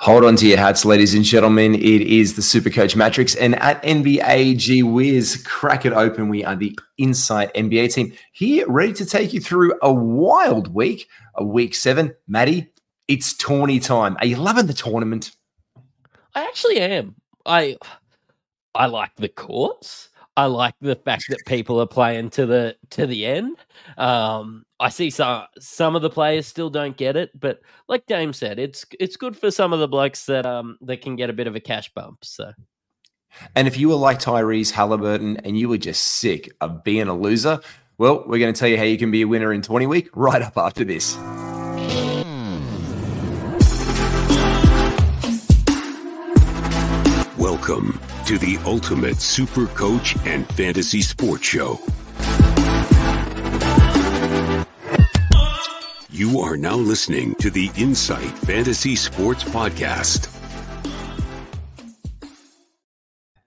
Hold on to your hats, ladies and gentlemen. It is the Super Coach Mattrix, and at NBA G Wiz, crack it open. We are the Insight NBA team here, ready to take you through a wild week, a week seven. Maddie, it's tourney time. Are you loving the tournament? I actually am. I I like the courts. I like the fact that people are playing to the to the end. Um, I see some some of the players still don't get it, but like Dame said, it's it's good for some of the blokes that um that can get a bit of a cash bump. So, and if you were like Tyrese Halliburton and you were just sick of being a loser, well, we're going to tell you how you can be a winner in twenty week right up after this. Welcome to the Ultimate Super Coach and Fantasy Sports Show. You are now listening to the Insight Fantasy Sports Podcast.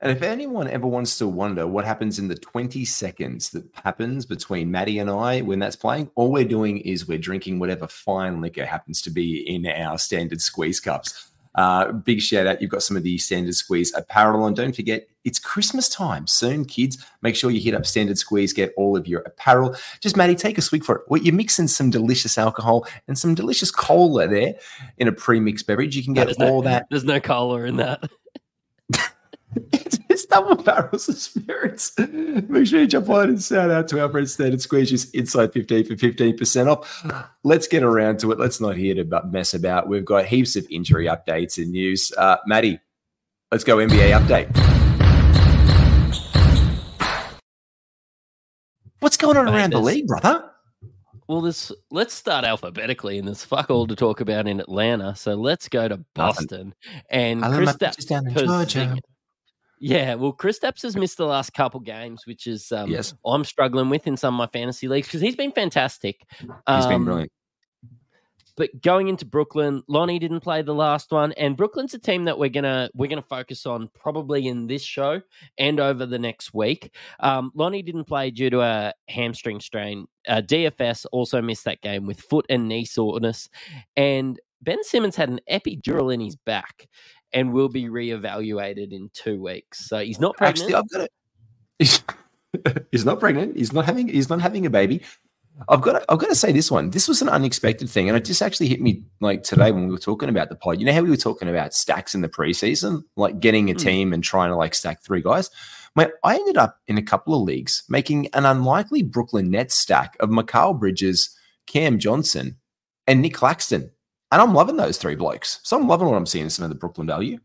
And if anyone ever wants to wonder what happens in the 20 seconds that happens between Maddie and I when that's playing, all we're doing is we're drinking whatever fine liquor happens to be in our standard squeeze cups. Uh, big shout out. You've got some of the Standard Squeeze apparel on. Don't forget, it's Christmas time soon, kids. Make sure you hit up Standard Squeeze, get all of your apparel. Just, Maddie, take a swig for it. Well, you're mixing some delicious alcohol and some delicious cola there in a pre mixed beverage. You can get all no, that. There's no cola in that. Double barrels of spirits. Make sure you jump on and shout out to our friends Standard Squeeze. Just Insight 15 for 15% off. Let's get around to it. Let's not hear to mess about. We've got heaps of injury updates and news. Uh, Maddie, let's go NBA update. What's going on around the league, brother? Well, this let's start alphabetically, and there's fuck all to talk about in Atlanta. So let's go to Boston and Chris down in Georgia. Yeah, well, Chris Kristaps has missed the last couple games, which is um, yes. I'm struggling with in some of my fantasy leagues because he's been fantastic. Um, he's been um, brilliant. But going into Brooklyn, Lonnie didn't play the last one, and Brooklyn's a team that we're gonna we're gonna focus on probably in this show and over the next week. Um, Lonnie didn't play due to a hamstring strain. Uh, DFS also missed that game with foot and knee soreness, and Ben Simmons had an epidural in his back and will be reevaluated in two weeks. So he's not pregnant. Actually, I've got it. He's, not pregnant. He's not having. He's not having a baby. I've got. To, I've got to say this one. This was an unexpected thing, and it just actually hit me like today when we were talking about the pod. You know how we were talking about stacks in the preseason, like getting a mm. team and trying to like stack three guys. I ended up in a couple of leagues making an unlikely Brooklyn Nets stack of Mikal Bridges, Cam Johnson, and Nick Claxton and I'm loving those three blokes. So I'm loving what I'm seeing in some of the Brooklyn value.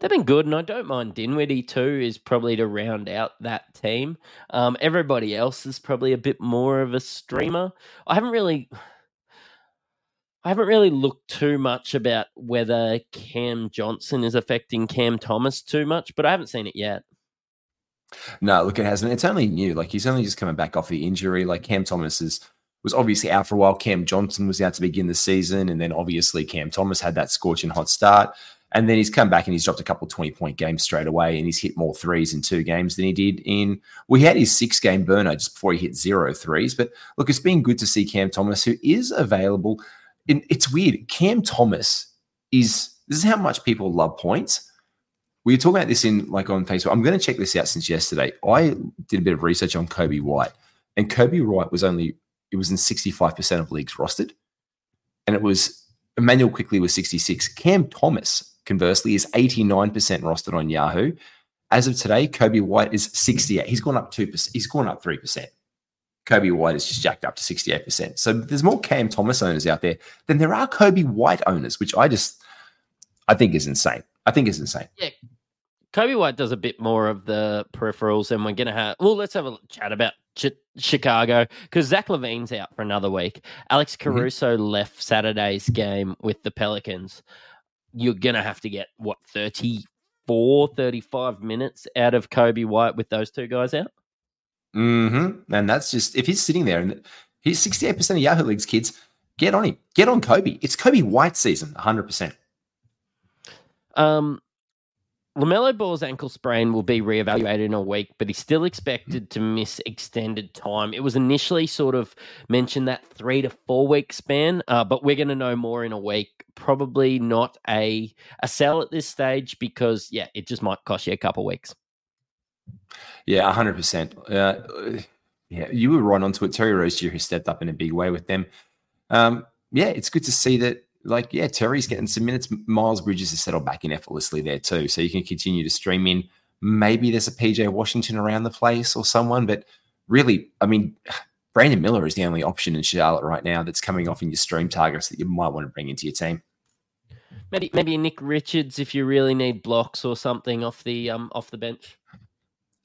They've been good, and I don't mind Dinwiddie too. Is probably to round out that team. Um, everybody else is probably a bit more of a streamer. I haven't really, I haven't really looked too much about whether Cam Johnson is affecting Cam Thomas too much, but I haven't seen it yet. No, look, it hasn't. It's only new. Like he's only just coming back off the injury. Like Cam Thomas is was obviously out for a while. Cam Johnson was out to begin the season, and then obviously Cam Thomas had that scorching hot start. And then he's come back and he's dropped a couple 20 point games straight away, and he's hit more threes in two games than he did in. Well, had his six game burner just before he hit zero threes. But look, it's been good to see Cam Thomas, who is available. And it's weird. Cam Thomas is this is how much people love points. We were talking about this in like on Facebook. I'm going to check this out since yesterday. I did a bit of research on Coby White, and Coby White was only it was in 65% of leagues rostered. And it was Immanuel Quickley was 66. Cam Thomas, conversely, is 89% rostered on Yahoo. As of today, Coby White is 68. He's gone up 2%. He's gone up 3%. Coby White is just jacked up to 68%. So there's more Cam Thomas owners out there than there are Coby White owners, which I just I think is insane. I think is insane. Yeah. Coby White does a bit more of the peripherals, and we're to have. Well, let's have a chat about Ch- Chicago because Zach LaVine's out for another week. Alex mm-hmm. Caruso mm-hmm. left Saturday's game with the Pelicans. You're going to have to get, what, 34, 35 minutes out of Coby White with those two guys out? Mm-hmm. And that's just, if he's sitting there and he's 68% of Yahoo League's kids, get on him. Get on Coby. It's Coby White season, 100%. Um, LaMelo Ball's ankle sprain will be reevaluated in a week, but he's still expected to miss extended time. It was initially sort of mentioned that three to four week span, uh, but we're going to know more in a week. Probably not a a sell at this stage because yeah, it just might cost you a couple weeks. Yeah, hundred uh, percent. Yeah, you were right onto it. Terry Rozier has stepped up in a big way with them. Um, yeah, it's good to see that like, yeah, Terry's getting some minutes. Miles Bridges has settled back in effortlessly there too. So you can continue to stream in. Maybe there's a PJ Washington around the place or someone, but really, I mean, Brandon Miller is the only option in Charlotte right now that's coming off in your stream targets that you might want to bring into your team. Maybe maybe Nick Richards if you really need blocks or something off the um off the bench.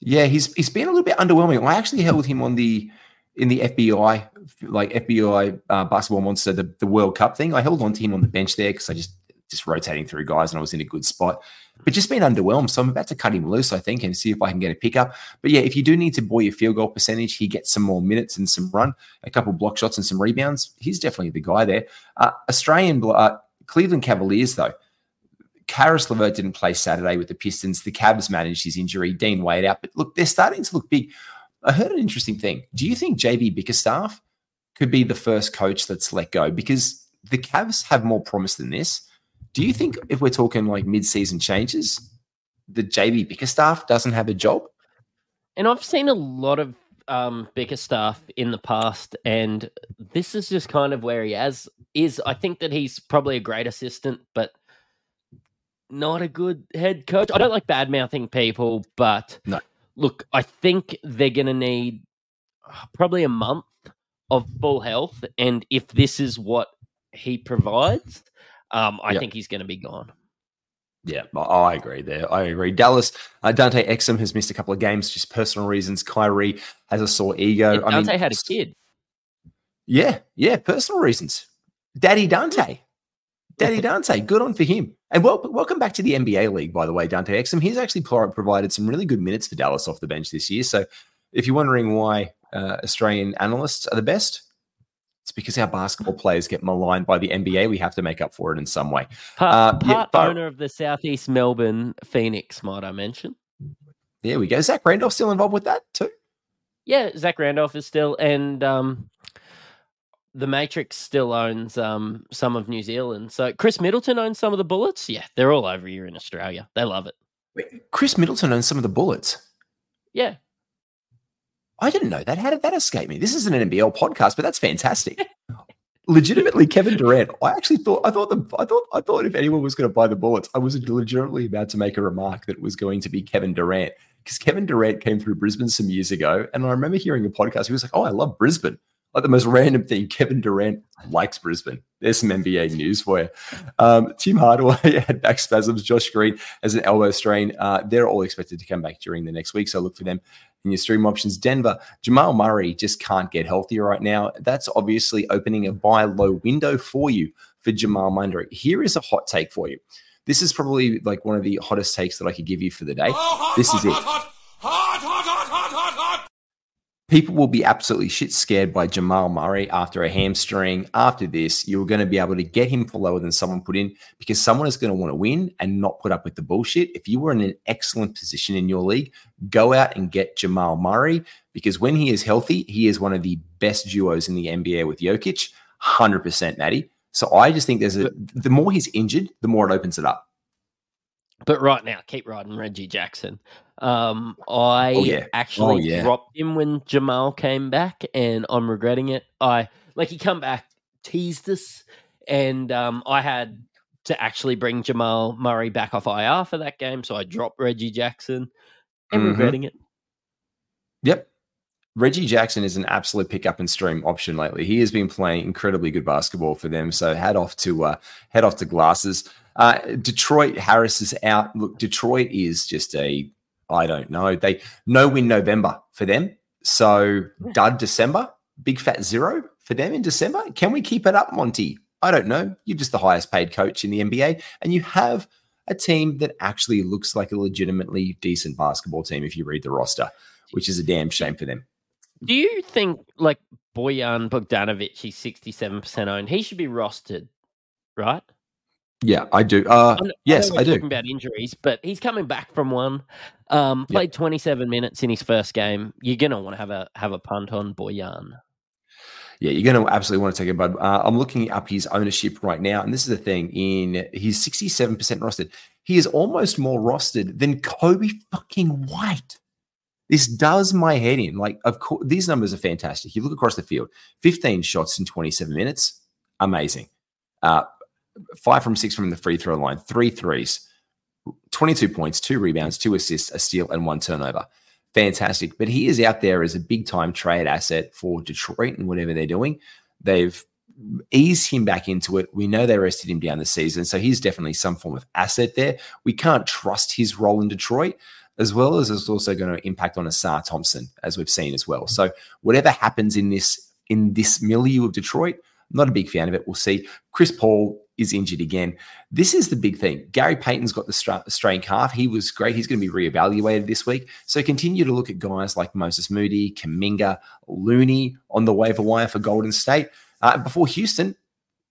Yeah, he's he's been a little bit underwhelming. I actually held him on the in the FBI, like FBI uh, basketball monster, the, the World Cup thing. I held on to him on the bench there because I just just rotating through guys and I was in a good spot, but just been underwhelmed. So I'm about to cut him loose, I think, and see if I can get a pickup. But yeah, if you do need to buoy your field goal percentage, he gets some more minutes and some run, a couple block shots and some rebounds. He's definitely the guy there. Uh, Australian uh, Cleveland Cavaliers though. Caris LeVert didn't play Saturday with the Pistons. The Cavs managed his injury. Dean Wade out, but look, they're starting to look big. I heard an interesting thing. Do you think JB Bickerstaff could be the first coach that's let go? Because the Cavs have more promise than this. Do you think if we're talking like mid-season changes, the JB Bickerstaff doesn't have a job? And I've seen a lot of um, Bickerstaff in the past, and this is just kind of where he has is. I think that he's probably a great assistant, but not a good head coach. I don't like bad mouthing people, but no look, I think they're going to need uh, probably a month of full health. And if this is what he provides, um, I yep. think he's going to be gone. Yeah, I agree there. I agree. Dallas, uh, Dante Exum has missed a couple of games, just personal reasons. Kyrie has a sore ego. Yeah, Dante I mean, had a kid. Yeah, yeah, personal reasons. Daddy Dante. Daddy Dante, good on for him. And well, welcome back to the NBA League, by the way, Dante Exum. He's actually provided some really good minutes for Dallas off the bench this year. So if you're wondering why uh, Australian analysts are the best, it's because our basketball players get maligned by the NBA. We have to make up for it in some way. Part, uh, part yeah, owner of the Southeast Melbourne Phoenix, might I mention? There we go. Zach Randolph still involved with that too? Yeah, Zach Randolph is still, and um, the Matrix still owns um, some of New Zealand. So Khris Middleton owns some of the Bullets. Yeah, they're all over here in Australia. They love it. Wait, Khris Middleton owns some of the Bullets. Yeah. I didn't know that. How did that escape me? This is an NBL podcast, but that's fantastic. legitimately, Kevin Durant. I actually thought I thought the I thought I thought if anyone was going to buy the bullets, I was legitimately about to make a remark that it was going to be Kevin Durant because Kevin Durant came through Brisbane some years ago, and I remember hearing a podcast. He was like, "Oh, I love Brisbane." Like the most random thing. Kevin Durant likes Brisbane. There's some NBA news for you. Um, Tim Hardaway had back spasms. Josh Green has an elbow strain. Uh, they're all expected to come back during the next week. So look for them in your stream options. Denver, Jamal Murray just can't get healthy right now. That's obviously opening a buy low window for you for Jamal Murray. Here is a hot take for you. This is probably like one of the hottest takes that I could give you for the day. This is it. Hot, hot, hot, people will be absolutely shit scared by Jamal Murray after a hamstring. After this, you're going to be able to get him for lower than someone put in because someone is going to want to win and not put up with the bullshit. If you were in an excellent position in your league, go out and get Jamal Murray because when he is healthy, he is one of the best duos in the NBA with Jokic. 100% Natty. So I just think there's a the more he's injured, the more it opens it up. But right now, keep riding Reggie Jackson. Um, I oh, yeah. actually oh, yeah. dropped him when Jamal came back, and I'm regretting it. I like he come back, teased us, and um, I had to actually bring Jamal Murray back off IR for that game, so I dropped Reggie Jackson. and mm-hmm. regretting it. Yep. Reggie Jackson is an absolute pick up and stream option lately. He has been playing incredibly good basketball for them. So head off to uh, head off to glasses. Uh, Detroit Harris is out. Look, Detroit is just a I don't know. They no win November for them. So dud December, big fat zero for them in December. Can we keep it up, Monty? I don't know. You're just the highest paid coach in the NBA, and you have a team that actually looks like a legitimately decent basketball team if you read the roster, which is a damn shame for them. Do you think like Bojan Bogdanovic, he's 67% owned, he should be rostered, right? Yeah, I do. Uh, I yes, I, I do. Talking about injuries, but he's coming back from one. Um, played yep. 27 minutes in his first game. You're gonna want to have a have a punt on Bojan. Yeah, you're going to absolutely want to take it, bud. Uh, I'm looking up his ownership right now, and this is the thing: in he's 67% rostered. He is almost more rostered than Coby fucking White. This does my head in. Like, of course, these numbers are fantastic. You look across the field: 15 shots in 27 minutes, amazing. Uh, five from six from the free throw line, three threes, 22 points, two rebounds, two assists, a steal, and one turnover. Fantastic. But he is out there as a big time trade asset for Detroit and whatever they're doing. They've eased him back into it. We know they rested him down the season. So he's definitely some form of asset there. We can't trust his role in Detroit as well as it's also going to impact on Ausar Thompson, as we've seen as well. So whatever happens in this in this milieu of Detroit, not a big fan of it. We'll see. Chris Paul is injured again. This is the big thing. Gary Payton's got the stra- strained calf. He was great. He's going to be reevaluated this week. So continue to look at guys like Moses Moody, Kuminga, Looney on the waiver wire for Golden State. Uh, before Houston,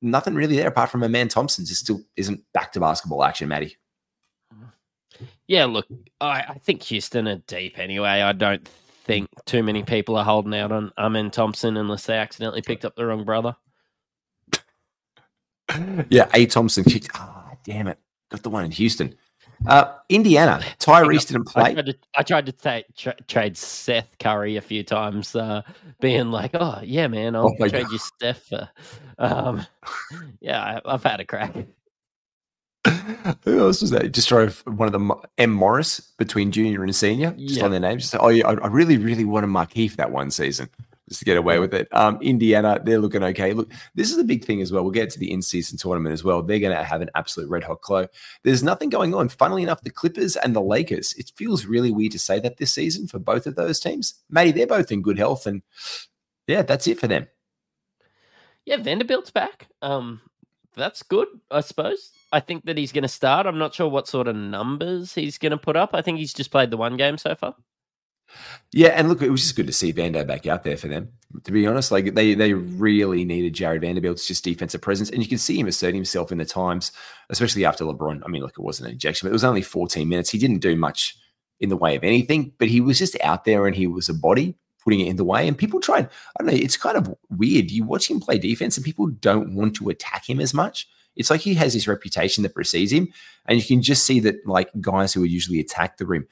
nothing really there apart from Amen Thompson. Just still isn't back to basketball action, Matty. Yeah, look, I, I think Houston are deep anyway. I don't think too many people are holding out on Amen Thompson unless they accidentally picked up the wrong brother yeah, A. Thompson kicked. Ah, oh, damn it. Got the one in Houston. Uh, Indiana, Tyrese didn't play. I tried to, I tried to tra- trade Seth Curry a few times, uh, being like, "Oh yeah, man, I'll oh trade God. you Steph." For, um, yeah, I, have had a crack. Who else was that? Just drove one of the M. Morris, between junior and senior, just on their names. Just, oh, yeah, I really, really wanted Markieff that one season just to get away with it. Um, Indiana, they're looking okay. Look, this is a big thing as well. We'll get to the in-season tournament as well. They're going to have an absolute red hot glow. There's nothing going on. Funnily enough, the Clippers and the Lakers. It feels really weird to say that this season for both of those teams. Matty, they're both in good health, and yeah, that's it for them. Yeah, Vanderbilt's back. Um, that's good, I suppose. I think that he's going to start. I'm not sure what sort of numbers he's going to put up. I think he's just played the one game so far. Yeah, and look, it was just good to see Vando back out there for them. To be honest, like they they really needed Jared Vanderbilt's just defensive presence, and you can see him asserting himself in the times, especially after LeBron. I mean, look, it wasn't an injection, but it was only 14 minutes. He didn't do much in the way of anything, but he was just out there and he was a body putting it in the way. And people tried. I don't know. It's kind of weird. You watch him play defense, and people don't want to attack him as much. It's like he has this reputation that precedes him, and you can just see that like guys who would usually attack the rim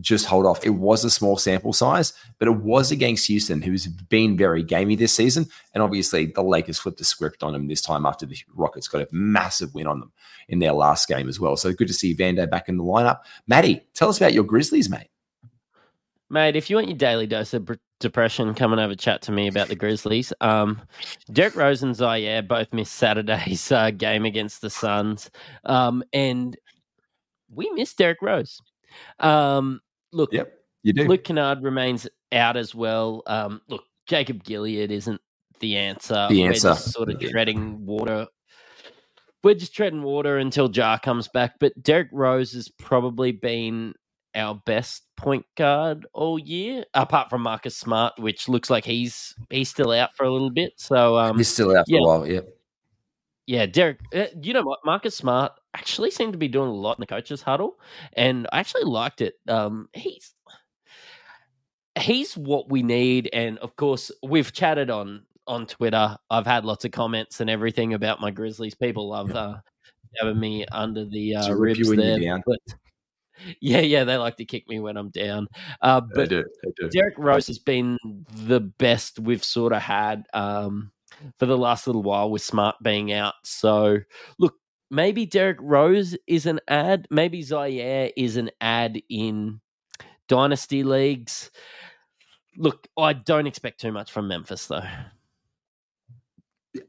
just hold off. It was a small sample size, but it was against Houston, who's been very gamey this season. And obviously, the Lakers flipped the script on them this time after the Rockets got a massive win on them in their last game as well. So good to see Vando back in the lineup. Maddie, tell us about your Grizzlies, mate. Mate, if you want your daily dose of depression, come and have a chat to me about the Grizzlies. Um, Derrick Rose and Ziaire both missed Saturday's uh, game against the Suns. Um, and we missed Derrick Rose. Um, look, yep, you do. Luke Kennard remains out as well. Um, look, Jacob Gilyard isn't the answer. The answer. We're just sort of yeah. treading water. We're just treading water until Ja comes back. But Derrick Rose has probably been our best point guard all year, apart from Marcus Smart, which looks like he's he's still out for a little bit. So um, he's still out for yeah. a while. Yeah. Yeah, Derrick. Uh, you know what? Marcus Smart actually seemed to be doing a lot in the coaches' huddle, and I actually liked it. Um, he's he's what we need, and of course, we've chatted on on Twitter. I've had lots of comments and everything about my Grizzlies. People love uh, having me under the uh, ribs there, but yeah, yeah, they like to kick me when I'm down. Uh, but do, do. Derrick Rose has been the best we've sort of had. Um, for the last little while with Smart being out. So, look, maybe Derrick Rose is an ad. Maybe Ziaire is an ad in dynasty leagues. Look, I don't expect too much from Memphis, though.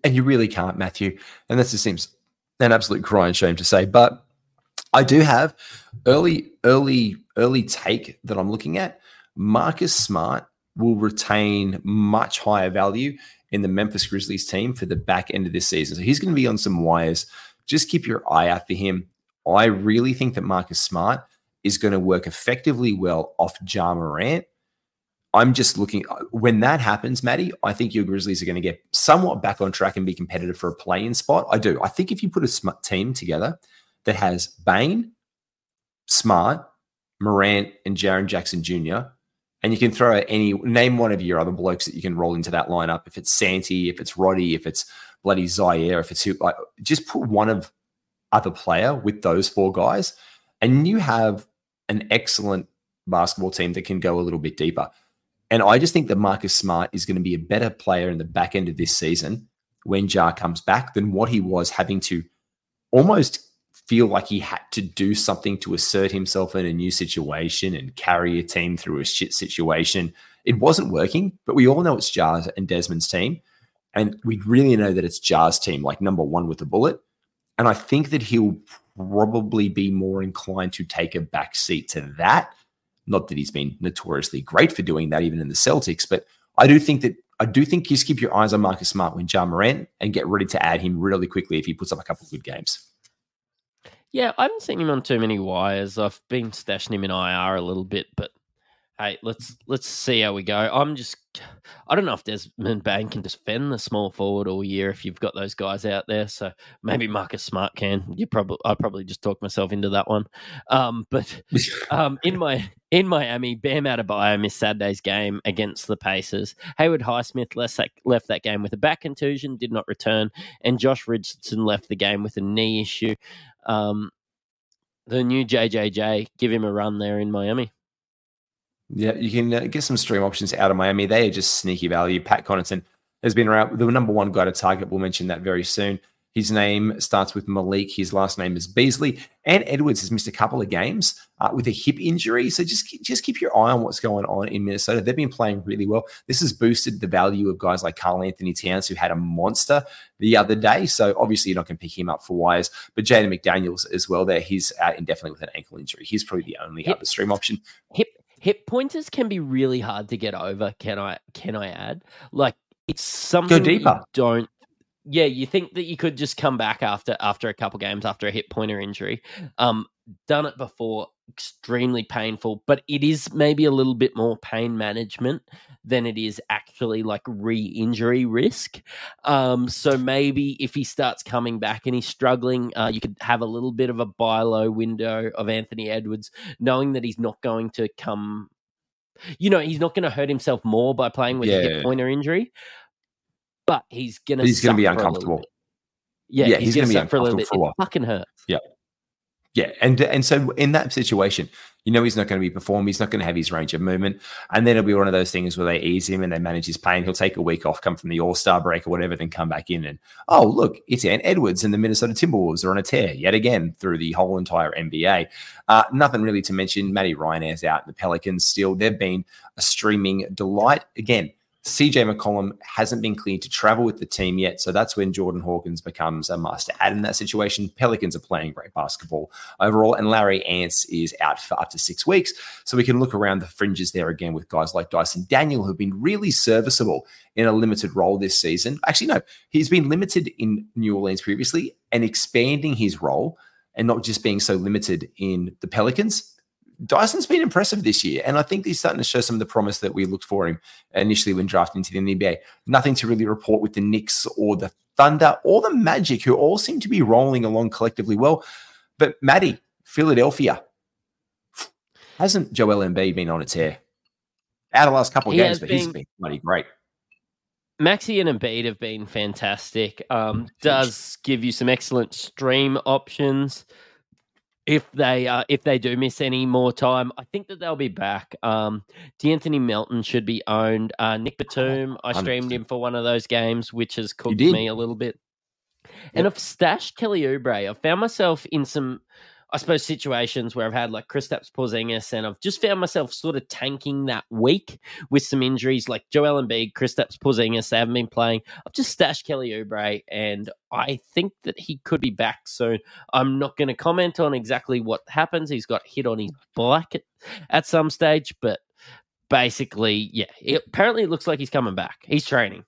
And you really can't, Matthew. And this just seems an absolute crying shame to say. But I do have early, early, early take that I'm looking at. Marcus Smart will retain much higher value in the Memphis Grizzlies team for the back end of this season. So he's going to be on some wires. Just keep your eye out for him. I really think that Marcus Smart is going to work effectively well off Ja Morant. I'm just looking when that happens, Maddie. I think your Grizzlies are going to get somewhat back on track and be competitive for a play-in spot. I do. I think if you put a smart team together that has Bane, Smart, Morant, and Jaren Jackson Jr., and you can throw any name one of your other blokes that you can roll into that lineup. If it's Santi, if it's Roddy, if it's bloody Ziaire, if it's who, like just put one of other player with those four guys, and you have an excellent basketball team that can go a little bit deeper. And I just think that Marcus Smart is going to be a better player in the back end of this season when Ja comes back than what he was having to almost feel like he had to do something to assert himself in a new situation and carry a team through a shit situation. It wasn't working, but we all know it's Ja's and Desmond's team. And we really know that it's Ja's team, like number one with a bullet. And I think that he'll probably be more inclined to take a back seat to that not that he's been notoriously great for doing that, even in the Celtics, but I do think that I do think just keep your eyes on Marcus Smart when Ja Morant and get ready to add him really quickly if he puts up a couple of good games. Yeah, I haven't seen him on too many wires. I've been stashing him in IR a little bit, but hey, let's let's see how we go. I'm just I don't know if Desmond Bane can defend the small forward all year if you've got those guys out there. So maybe Marcus Smart can. You probably I probably just talked myself into that one. Um, but um, in my in Miami, Bam Adebayo missed Saturday's game against the Pacers. Haywood Highsmith left that, left that game with a back contusion, did not return, and Josh Richardson left the game with a knee issue. Um, the new JJJ, give him a run there in Miami. Yeah, you can uh, get some stream options out of Miami. They are just sneaky value. Pat Connaughton has been around, the number one guy to target. We'll mention that very soon. His name starts with Malik. His last name is Beasley. And Edwards has missed a couple of games uh, with a hip injury. So just, just keep your eye on what's going on in Minnesota. They've been playing really well. This has boosted the value of guys like Karl Anthony Towns, who had a monster the other day. So obviously you're not going to pick him up for wires. But Jaden McDaniels as well there. He's out indefinitely with an ankle injury. He's probably the only hip, other stream option. Hip hip pointers can be really hard to get over. Can I can I add? Like it's something Go deeper. don't yeah, you think that you could just come back after after a couple games after a hip pointer injury. Um, done it before, extremely painful, but it is maybe a little bit more pain management than it is actually like re-injury risk. Um, so maybe if he starts coming back and he's struggling, uh, you could have a little bit of a buy low window of Anthony Edwards, knowing that he's not going to come. You know, he's not going to hurt himself more by playing with yeah. a hip pointer injury but he's gonna he's gonna be uncomfortable. Yeah, yeah, he's, he's gonna, gonna be for a little bit. For a it fucking hurts. Yeah. Yeah, and and so in that situation, you know he's not going to be performing. He's not going to have his range of movement, and then it'll be one of those things where they ease him and they manage his pain. He'll take a week off, come from the All Star break or whatever, then come back in and oh look, it's Ant Edwards and the Minnesota Timberwolves are on a tear yet again through the whole entire NBA. Uh, nothing really to mention. Matty Ryan is out. The Pelicans still they've been a streaming delight again. CJ McCollum hasn't been cleared to travel with the team yet. So that's when Jordan Hawkins becomes a must add in that situation. Pelicans are playing great basketball overall, and Larry Nance is out for up to six weeks. So we can look around the fringes there again with guys like Dyson Daniel, who've been really serviceable in a limited role this season. Actually, no, he's been limited in New Orleans previously and expanding his role and not just being so limited in the Pelicans Dyson's been impressive this year, and I think he's starting to show some of the promise that we looked for him initially when drafted into the NBA. Nothing to really report with the Knicks or the Thunder or the Magic, who all seem to be rolling along collectively well. But Maddie, Philadelphia, hasn't Joel Embiid been on its hair? Out of the last couple of he games, but been, he's been bloody great. Maxey and Embiid have been fantastic. Um, does give you some excellent stream options if they uh, if they do miss any more time, I think that they'll be back. Um, De'Anthony Melton should be owned. Uh, Nick Batum, I streamed him for one of those games, which has cooked me a little bit. And yep. I've stashed Kelly Oubre. I've found myself in some I suppose situations where I've had like Kristaps Porzingis, and I've just found myself sort of tanking that week with some injuries, like Joel Embiid, Kristaps Porzingis. They haven't been playing. I've just stashed Kelly Oubre, and I think that he could be back soon. I'm not going to comment on exactly what happens. He's got hit on his bike at, at some stage, but basically, yeah. It, apparently, it looks like he's coming back. He's training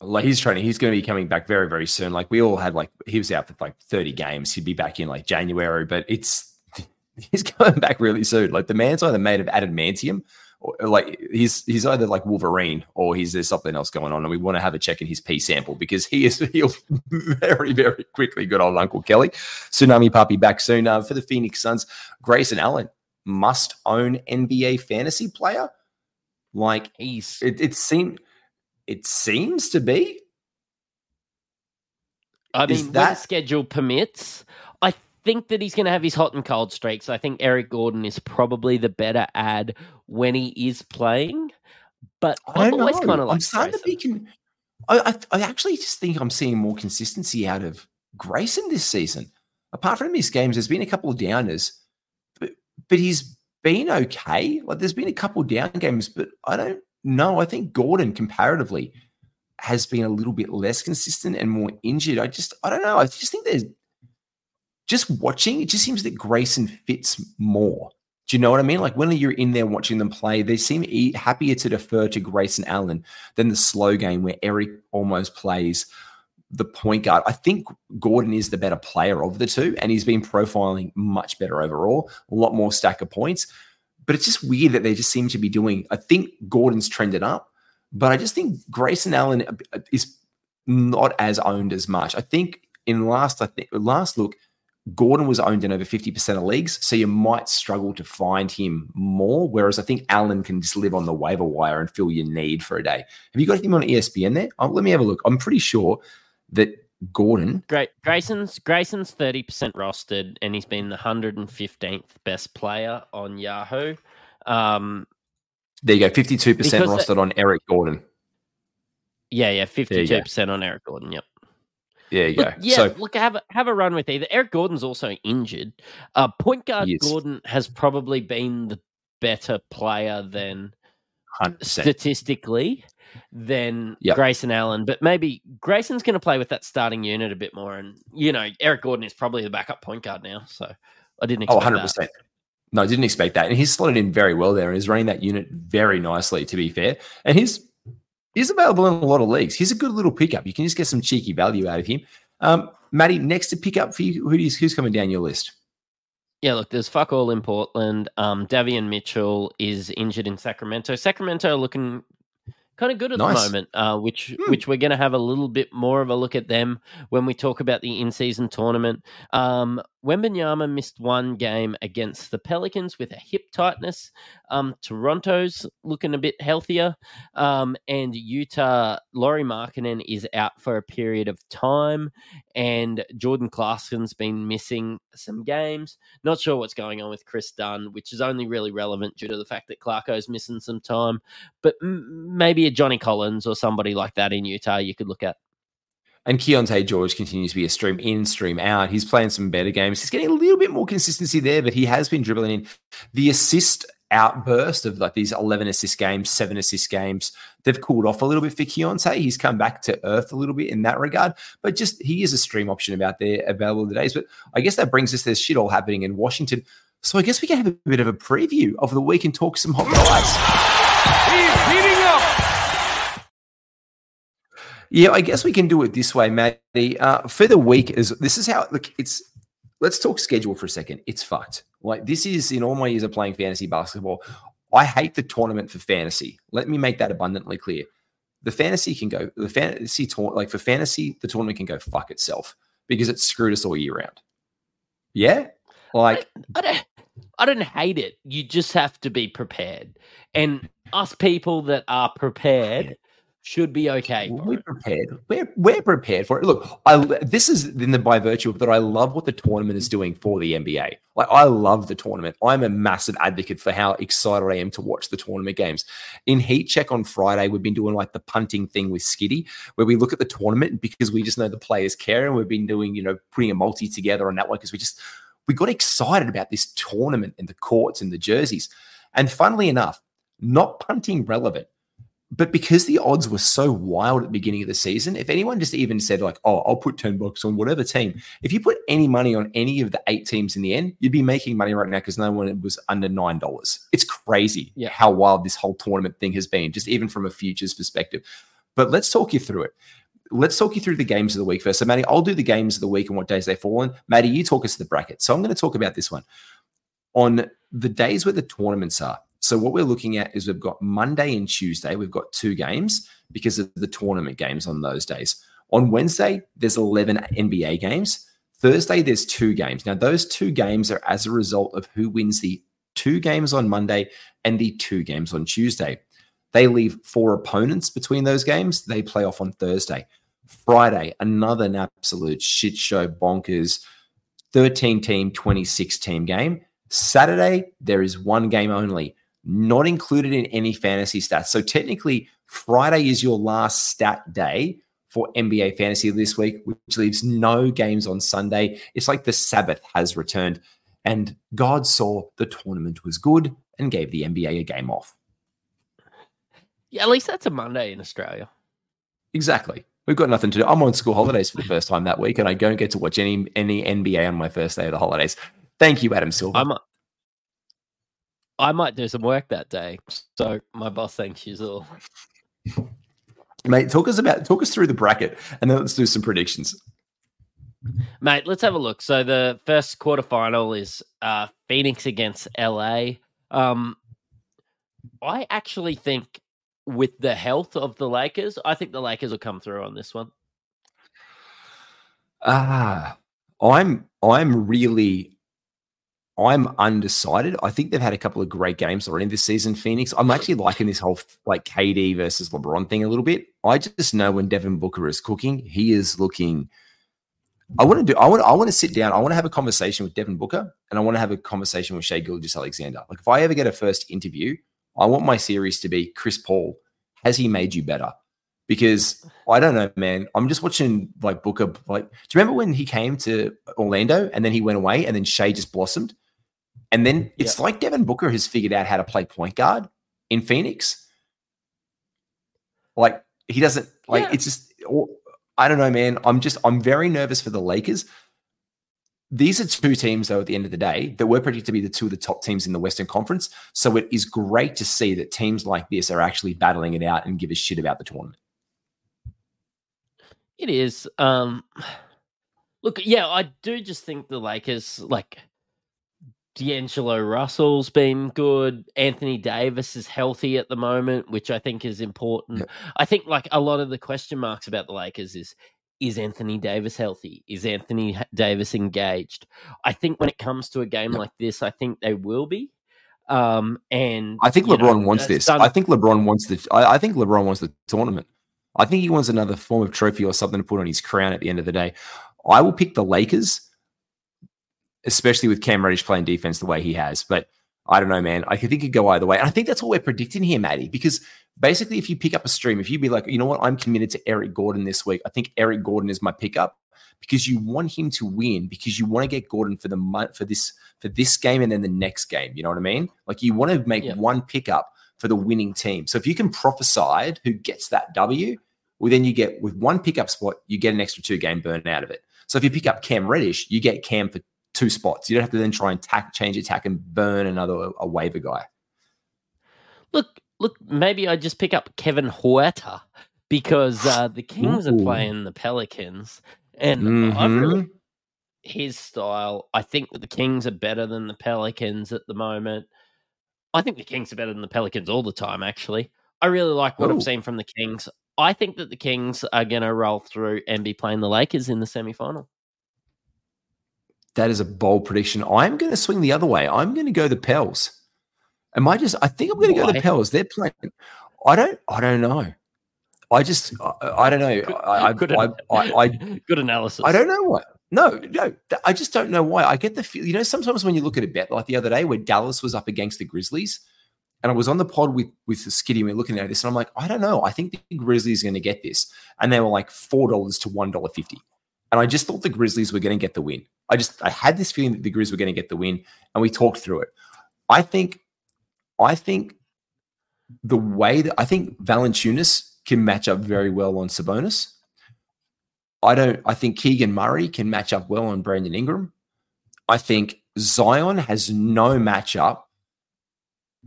like he's training he's going to be coming back very very soon like we all had like he was out for like 30 games he'd be back in like january but it's he's coming back really soon like the man's either made of adamantium or like he's he's either like Wolverine or he's there's something else going on, and we want to have a check in his P sample because he is he'll very very quickly. Good old Uncle Kelly, tsunami Papi back soon uh, for the Phoenix Suns. Grayson Allen must own NBA fantasy player. Like He's it, it seemed it seems to be. I mean, when that- the schedule permits, I think that he's going to have his hot and cold streaks. I think Eric Gordon is probably the better ad when he is playing. But I I've always kind of I'm like starting to be. Con- I, I I actually just think I'm seeing more consistency out of Grayson this season. Apart from his games, there's been a couple of downers, but but he's been okay. Like there's been a couple of down games, but I don't know. I think Gordon comparatively has been a little bit less consistent and more injured. I just I don't know. I just think there's just watching. It just seems that Grayson fits more. Do you know what I mean? Like when you're in there watching them play, they seem e- happier to defer to Grayson Allen than the slow game where Eric almost plays the point guard. I think Gordon is the better player of the two, and he's been profiling much better overall, a lot more stack of points. But it's just weird that they just seem to be doing. I think Gordon's trended up, but I just think Grayson Allen uh, is not as owned as much. I think in last, I think last look, Gordon was owned in over 50% of leagues, so you might struggle to find him more. Whereas I think Allen can just live on the waiver wire and fill your need for a day. Have you got him on ESPN there? Oh, let me have a look. I'm pretty sure that Gordon, Great. Grayson's Grayson's thirty percent rostered, and he's been the hundred and fifteenth best player on Yahoo. Um, there you go, 52% Because rostered on Eric Gordon. yeah, yeah, you fifty go. two percent on Eric Gordon. Yep. There you go. Yeah, So look, have a, have a run with either. Eric Gordon's also injured. Uh, point guard He is. Gordon has probably been the better player than 100%. statistically than Yep. Grayson Allen, but maybe Grayson's going to play with that starting unit a bit more. And you know, Eric Gordon is probably the backup point guard now, so I didn't Oh, expect 100%. that. No, I didn't expect that. And he's slotted in very well there and is running that unit very nicely, to be fair. And he's he's available in a lot of leagues. He's a good little pickup. You can just get some cheeky value out of him. Um, Matty, next to pick up for you, who is, who's coming down your list? Yeah, look, there's fuck all in Portland. Um, Davion Mitchell is injured in Sacramento. Sacramento looking kind of good at Nice. the moment, uh, which Hmm. which we're going to have a little bit more of a look at them when we talk about the in-season tournament. Um, Wembanyama missed one game against the Pelicans with a hip tightness. Um, Toronto's looking a bit healthier, um, and Utah Lauri Markkanen is out for a period of time, and Jordan Clarkson's been missing some games. Not sure what's going on with Kris Dunn, which is only really relevant due to the fact that Clarko's missing some time. But m- maybe a Johnny Collins or somebody like that in Utah you could look at. And Keyonte George continues to be a stream in, stream out. He's playing some better games. He's getting a little bit more consistency there, but he has been dribbling in the assist outburst of like these 11 assist games, seven assist games. They've cooled off a little bit for Keyonte. He's come back to earth a little bit in that regard, but just he is a stream option about there available today. But I guess that brings us, there's shit all happening in Washington. So I guess we can have a bit of a preview of the week and talk some hot guys. He's heating up. Yeah, I guess we can do it this way, Matty. Uh, for the week, is this is how look. It's let's talk schedule for a second. It's fucked. Like this is in all my years of playing fantasy basketball. I hate the tournament for fantasy. Let me make that abundantly clear. The fantasy can go. The fantasy tour, like for fantasy, the tournament can go fuck itself because it screwed us all year round. Yeah, like I don't, I don't hate it. You just have to be prepared. And us people that are prepared should be okay. We're it. prepared. We're, we're prepared for it. Look, I this is in the by virtue of that. I love what the tournament is doing for the NBA. Like I love the tournament. I'm a massive advocate for how excited I am to watch the tournament games. In Heat Check on Friday, we've been doing like the punting thing with Skiddy, where we look at the tournament because we just know the players care, and we've been doing you know putting a multi together on that one because we just we got excited about this tournament and the courts and the jerseys. And funnily enough, not punting relevant. But because the odds were so wild at the beginning of the season, if anyone just even said, like, oh, I'll put 10 bucks on whatever team, if you put any money on any of the eight teams in the end, you'd be making money right now because no one was under $9. It's crazy Yeah. how wild this whole tournament thing has been, just even from a futures perspective. But let's talk you through it. Let's talk you through the games of the week first. So, Matty, I'll do the games of the week and what days they fall on. Matty, you talk us to the bracket. So, I'm going to talk about this one. On the days where the tournaments are, So what we're looking at is we've got Monday and Tuesday. We've got two games because of the tournament games on those days. On Wednesday, there's 11 NBA games. Thursday, there's two games. Now, those two games are as a result of who wins the two games on Monday and the two games on Tuesday. They leave four opponents between those games. They play off on Thursday. Friday, another absolute shit show, bonkers 13 team, 26 team game. Saturday, there is one game only, not included in any fantasy stats. So technically, Friday is your last stat day for NBA fantasy this week, which leaves no games on Sunday. It's like the Sabbath has returned. And God saw the tournament was good and gave the NBA a game off. Yeah, at least that's a Monday in Australia. Exactly. We've got nothing to do. I'm on school holidays for the first time that week, and I don't get to watch any any NBA on my first day of the holidays. Thank you, Adam Silver. I might, I might do some work that day, so my boss thinks she's all. Mate, talk us about talk us through the bracket, and then let's do some predictions. Mate, let's have a look. So the first quarterfinal is uh, Phoenix against LA. Um, I actually think with the health of the Lakers, I think the Lakers will come through on this one. Ah, I'm I'm really I'm undecided. I think they've had a couple of great games already this season. Phoenix. I'm actually liking this whole like KD versus LeBron thing a little bit. I just know when Devin Booker is cooking, he is looking. I want to do. I want. I want to sit down. I want to have a conversation with Devin Booker, and I want to have a conversation with Shai Gilgeous-Alexander. Like if I ever get a first interview, I want my series to be Chris Paul. Has he made you better? Because I don't know, man. I'm just watching like Booker. Like, do you remember when he came to Orlando and then he went away and then Shai just blossomed? And then it's yeah. like Devin Booker has figured out how to play point guard in Phoenix. Like he doesn't like yeah. it's just I don't know, man. I'm just I'm very nervous for the Lakers. These are two teams, though, at the end of the day, that were predicted to be the two of the top teams in the Western Conference. So it is great to see that teams like this are actually battling it out and give a shit about the tournament. It is. Um look, yeah, I do just think the Lakers like D'Angelo Russell's been good. Anthony Davis is healthy at the moment, which I think is important. Yep. I think like a lot of the question marks about the Lakers is is Anthony Davis healthy? Is Anthony Davis engaged? I think when it comes to a game yep. like this, I think they will be. Um, and I think LeBron know, wants this. Done- I think LeBron wants the. I, I think LeBron wants the tournament. I think he wants another form of trophy or something to put on his crown at the end of the day. I will pick the Lakers especially with Cam Reddish playing defense the way he has. But I don't know, man. I think it could go either way. And I think that's what we're predicting here, Maddie, because basically, if you pick up a stream, if you be like, you know what, I'm committed to Eric Gordon this week, I think Eric Gordon is my pickup because you want him to win because you want to get Gordon for the month for this for this game and then the next game. You know what I mean? Like you want to make yeah. one pickup for the winning team. So if you can prophesy who gets that W, well, then you get with one pickup spot, you get an extra two game burn out of it. So if you pick up Cam Reddish, you get Cam for two spots. You don't have to then try and tack, change attack and burn another a waiver guy. Look, look, maybe I just pick up Kevin Huerter because uh, the Kings Ooh. are playing the Pelicans, and mm-hmm. I really his style. I think that the Kings are better than the Pelicans at the moment. I think the Kings are better than the Pelicans all the time. Actually, I really like what Ooh. I've seen from the Kings. I think that the Kings are going to roll through and be playing the Lakers in the semifinal. That is a bold prediction. I'm going to swing the other way. I'm going to go the Pels. Am I just? I think I'm going to go the Pels. They're playing. I don't. I don't know. I just. I, I don't know. Good, I, good, I, I, I, good analysis. I don't know what. No, no. I just don't know why. I get the feel. You know, sometimes when you look at a bet like the other day where Dallas was up against the Grizzlies, and I was on the pod with with Skitty and we are looking at this, and I'm like, I don't know. I think the Grizzlies are going to get this, and they were like four dollars to one dollar fifty. And I just thought the Grizzlies were going to get the win. I just I had this feeling that the Grizz were going to get the win, and we talked through it. I think, I think the way that I think Valanciunas can match up very well on Sabonis. I don't. I think Keegan Murray can match up well on Brandon Ingram. I think Zion has no matchup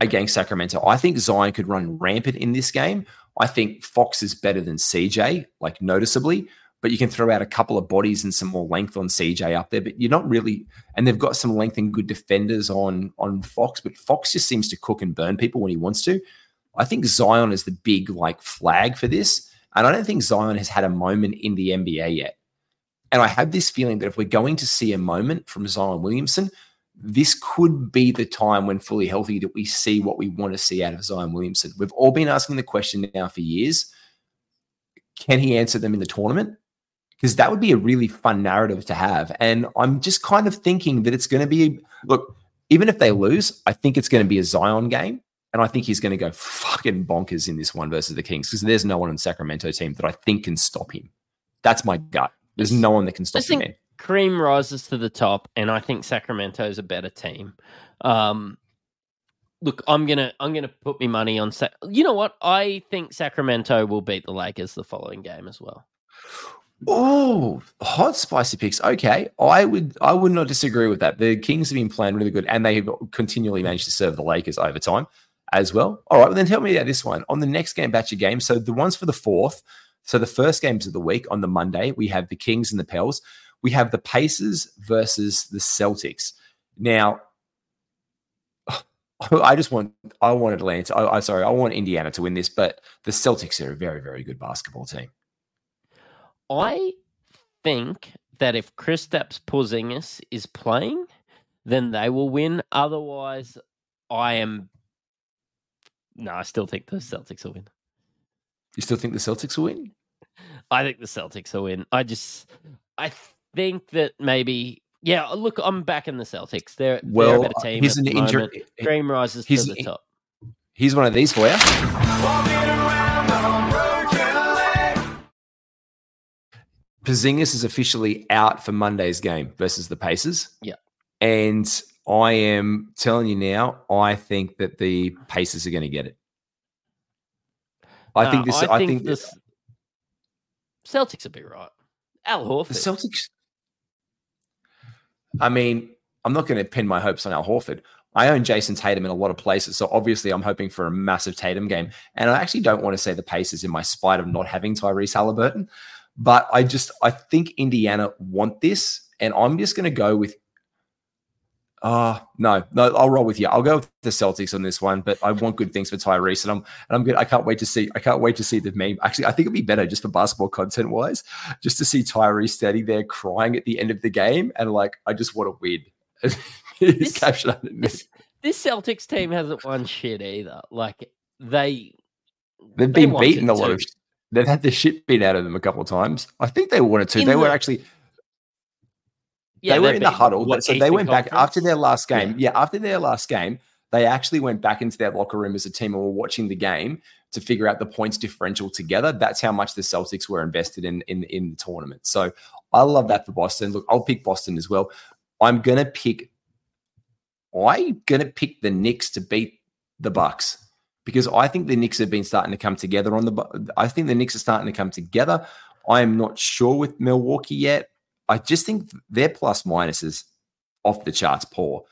against Sacramento. I think Zion could run rampant in this game. I think Fox is better than CJ, like noticeably. But you can throw out a couple of bodies and some more length on CJ up there. But you're not really, and they've got some length and good defenders on on Fox, but Fox just seems to cook and burn people when he wants to. I think Zion is the big like flag for this, and I don't think Zion has had a moment in the NBA yet. And I have this feeling that if we're going to see a moment from Zion Williamson, this could be the time when fully healthy that we see what we want to see out of Zion Williamson. We've all been asking the question now for years. Can he answer them in the tournament? Because that would be a really fun narrative to have. And I'm just kind of thinking that it's going to be look, even if they lose, I think it's going to be a Zion game. And I think he's going to go fucking bonkers in this one versus the Kings because there's no one on Sacramento team that I think can stop him. That's my gut. There's no one that can stop him. Cream rises to the top, and I think Sacramento is a better team. Um, look, I'm gonna I'm gonna put my money on. Sa- you know what? I think Sacramento will beat the Lakers the following game as well. Oh, hot spicy picks. Okay, I would I would not disagree with that. The Kings have been playing really good, and they have continually managed to serve the Lakers over time as well. All right, well then tell me about this one on the next game batch of games. So the ones for the fourth. So the first games of the week on the Monday, we have the Kings and the Pels. We have the Pacers versus the Celtics. Now, I just want I wanted Atlanta. I, I sorry, I want Indiana to win this, but the Celtics are a very very good basketball team. I think that if Kristaps Porzingis is playing, then they will win. Otherwise, I am. No, I still think the Celtics will win. You still think the Celtics will win? I think the Celtics will win. I just, I think that maybe, yeah. Look, I'm back in the Celtics. They're well. They're a better uh, team. Here's an injury. Dream rises to the top. Here's one of these for you. Porzingis is officially out for Monday's game versus the Pacers. Yeah. And I am telling you now, I think that the Pacers are going to get it. I uh, think this. I, I think, this. Celtics will be right. Al Horford. The Celtics. I mean, I'm not going to pin my hopes on Al Horford. I own Jayson Tatum in a lot of places, so obviously I'm hoping for a massive Tatum game. And I actually don't want to say the Pacers in my spite of not having Tyrese Halliburton. But I just I think Indiana want this, and I'm just going to go with. Uh no, no, I'll roll with you. I'll go with the Celtics on this one, but I want good things for Tyrese, and I'm and I'm good. I can't wait to see. I can't wait to see the meme. Actually, I think it'd be better just for basketball content wise, just to see Tyrese standing there crying at the end of the game, and like I just want to win. this, this, this Celtics team hasn't won shit either. Like they they've been beaten a lot of They've had the shit beat out of them a couple of times. I think they wanted to. In they the, were actually. Yeah, they were in the huddle. What, so they went back after their last game. Yeah. yeah, after their last game, they actually went back into their locker room as a team and were watching the game to figure out the points differential together. That's how much the Celtics were invested in in, in the tournament. So I love that for Boston. Look, I'll pick Boston as well. I'm gonna pick. I'm gonna pick the Knicks to beat the Bucks because I think the Knicks have been starting to come together on the. I think the Knicks are starting to come together. I am not sure with Milwaukee yet. I just think their plus minus is off the charts poor.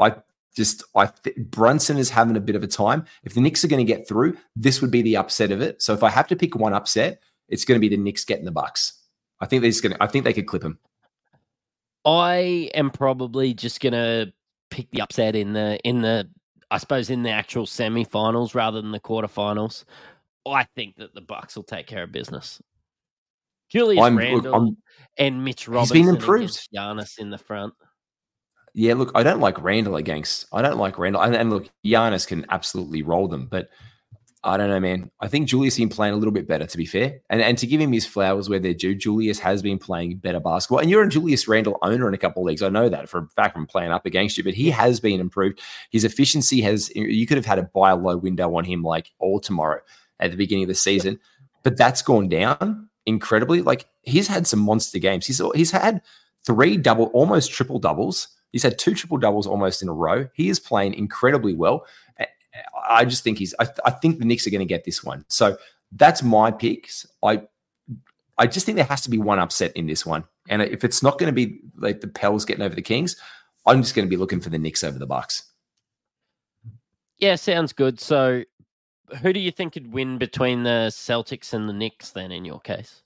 I just I th- Brunson is having a bit of a time. If the Knicks are going to get through, this would be the upset of it. So if I have to pick one upset, it's going to be the Knicks getting the Bucks. I think they're just going. I think they could clip them. I am probably just going to pick the upset in the in the I suppose in the actual semi-finals rather than the quarterfinals, I think that the Bucks will take care of business. Julius I'm, Randle look, and Mitch Robinson he's been improved. Giannis in the front. Yeah, look, I don't like Randle against. I don't like Randle, and, and look, Giannis can absolutely roll them, but I don't know, man. I think Julius been playing a little bit better, to be fair. And and to give him his flowers where they're due, Julius has been playing better basketball. And you're a Julius Randle owner in a couple of leagues. I know that for a fact from playing up against you, but he has been improved. His efficiency has, you could have had a buy low window on him like all tomorrow at the beginning of the season, but that's gone down incredibly. Like he's had some monster games. He's he's had three double, almost triple doubles. He's had two triple doubles almost in a row. He is playing incredibly well. I just think he's. I, I think the Knicks are going to get this one. So that's my picks. I I just think there has to be one upset in this one, and if it's not going to be like the Pels getting over the Kings, I'm just going to be looking for the Knicks over the Bucks. Yeah, sounds good. So, who do you think could win between the Celtics and the Knicks then? In your case,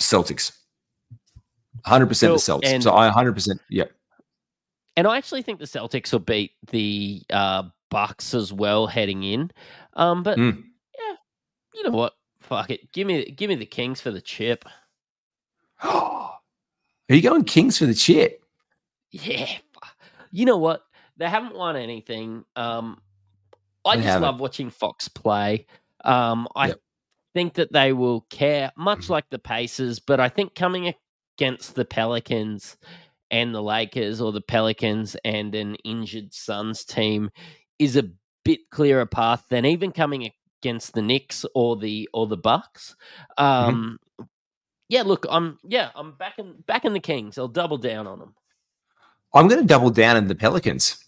Celtics. 100% the Celtics. And- so I 100%, yeah. And I actually think the Celtics will beat the uh, Bucks as well heading in. Um, but Mm. yeah, you know what? Fuck it. Give me give me the Kings for the chip. Are you going Kings for the chip? Yeah. You know what? They haven't won anything. Um, I They just haven't. love watching Fox play. Um, I Yep. think that they will care, much like the Pacers, but I think coming against the Pelicans and the Lakers or the Pelicans and an injured Suns team is a bit clearer path than even coming against the Knicks or the or the Bucks. Um, yeah, look, I'm yeah, I'm back in back in the Kings. I'll double down on them. I'm going to double down in the Pelicans.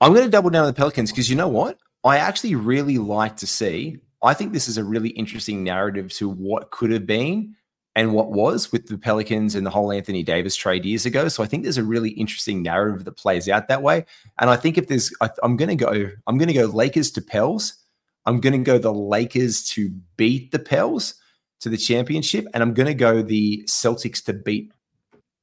I'm going to double down on the Pelicans because you know what? I actually really like to see. I think this is a really interesting narrative to what could have been and what was with the Pelicans and the whole Anthony Davis trade years ago. So I think there's a really interesting narrative that plays out that way. And I think if there's, I, I'm going to go, I'm going to go Lakers to Pels. I'm going to go the Lakers to beat the Pels to the championship, and I'm going to go the Celtics to beat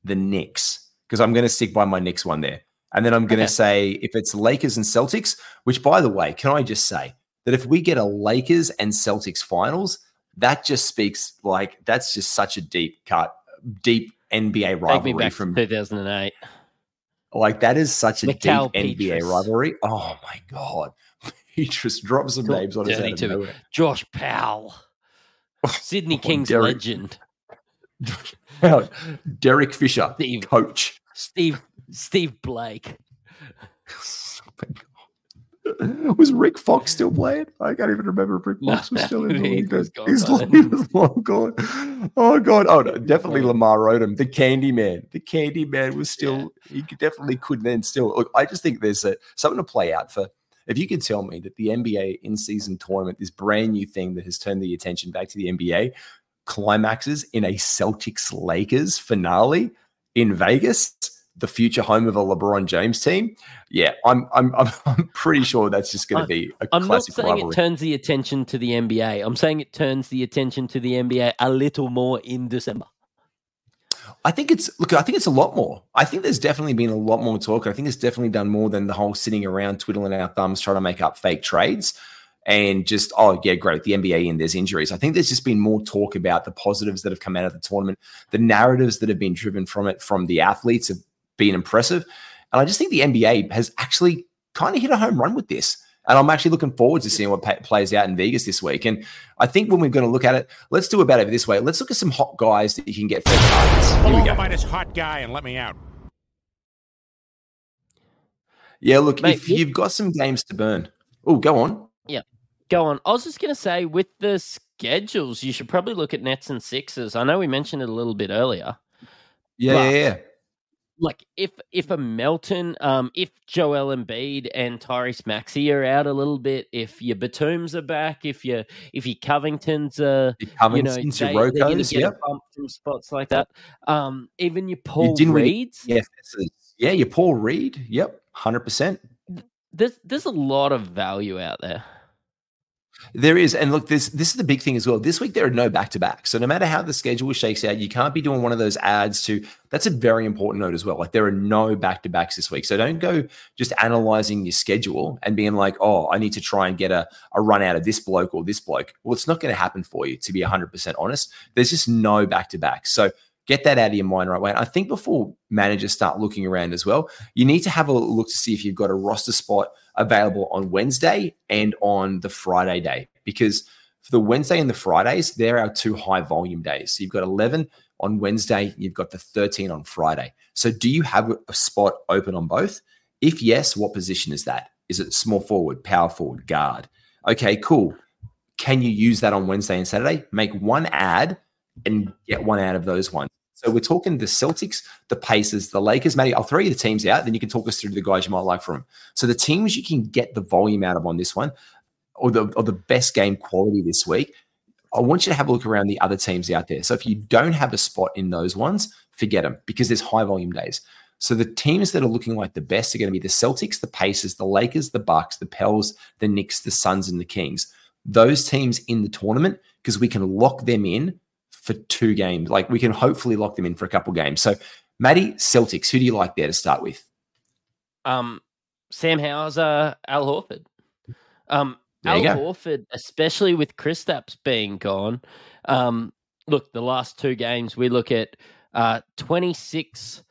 the Knicks because I'm going to stick by my Knicks one there. And then I'm going to Okay. say if it's Lakers and Celtics, which by the way, can I just say that if we get a Lakers and Celtics finals, that just speaks like that's just such a deep cut, deep NBA rivalry from 2008. like that is such a Mikal deep NBA rivalry. Oh my god. Petrus drop some Cool. names on us out Dirty of too. Josh Powell, Sydney Oh, Kings Derek. legend, Derek Fisher, Steve coach. Steve Steve Blake. Oh Was Rick Fox still playing? I can't even remember if Rick No, Fox was still in the he league. was gone He's long, he was long gone. Oh god! Oh, oh no, definitely Lamar Odom, the Candy Man. The Candy Man was still. He definitely could then still. Look, I just think there's a something to play out for. If you could tell me that the NBA in-season tournament, this brand new thing that has turned the attention back to the NBA, climaxes in a Celtics Lakers finale in Vegas, the future home of a LeBron James team. Yeah, I'm I'm I'm, I'm pretty sure that's just going to be a I'm not classic saying rivalry. it turns the attention to the NBA. I'm saying it turns the attention to the NBA a little more in December. I think it's look. I think it's a lot more. I think there's definitely been a lot more talk. I think it's definitely done more than the whole sitting around twiddling our thumbs trying to make up fake trades and just oh yeah, great the NBA and there's injuries. I think there's just been more talk about the positives that have come out of the tournament, the narratives that have been driven from it from the athletes have been impressive, and I just think the NBA has actually kind of hit a home run with this. And I'm actually looking forward to seeing what pa- plays out in Vegas this week. And I think when we're going to look at it, let's do about it this way. Let's look at some hot guys that you can get for targets. Here Pull we go. by this hot guy and let me out. Yeah, look, Mate, if you- you've got some games to burn, oh, go on. Yeah, go on. I was just going to say, with the schedules, you should probably look at Nets and Sixers. I know we mentioned it a little bit earlier. Yeah, But- yeah, yeah. Like if if a Melton, um, if Joel Embiid and Tyrese Maxey are out a little bit, if your Batums are back, if your if your Covingtons are Your you know, Covingtons, they, your they're going to get yeah. a bump from spots like that. Um, even your Paul didn't Reeds. Yeah, yeah, your Paul Reed. Yep, 100%. There's there's a lot of value out there. There is. And look, this this is the big thing as well. This week, there are no back to back. So no matter how the schedule shakes out, you can't be doing one of those ads to. That's a very important note as well. Like there are no back to backs this week. So don't go just analyzing your schedule and being like, oh, I need to try and get a, a run out of this bloke or this bloke. Well, it's not going to happen for you, to be 100% honest. There's just no back to back. So get that out of your mind right away. I think before managers start looking around as well, you need to have a look to see if you've got a roster spot available on Wednesday and on the Friday day. Because for the Wednesday and the Fridays, they're our two high volume days. So you've got 11 on Wednesday, you've got the 13 on Friday. So do you have a spot open on both? If yes, what position is that? Is it small forward, power forward, guard? Okay, cool. Can you use that on Wednesday and Saturday? Make one ad and get one out of those ones. So we're talking the Celtics, the Pacers, the Lakers. Matty, I'll throw you the teams out, then you can talk us through the guys you might like from them. So the teams you can get the volume out of on this one, or the or the best game quality this week. I want you to have a look around the other teams out there. So if you don't have a spot in those ones, forget them because there's high volume days. So the teams that are looking like the best are going to be the Celtics, the Pacers, the Lakers, the Bucks, the Pels, the Knicks, the Suns, and the Kings. Those teams in the tournament because we can lock them in for two games. Like we can hopefully lock them in for a couple games. So, Maddie, Celtics, who do you like there to start with? Um, Sam Hauser, Al Horford. Um, Al Horford, especially with Kristaps being gone. Um, look, the last two games we look at uh, 26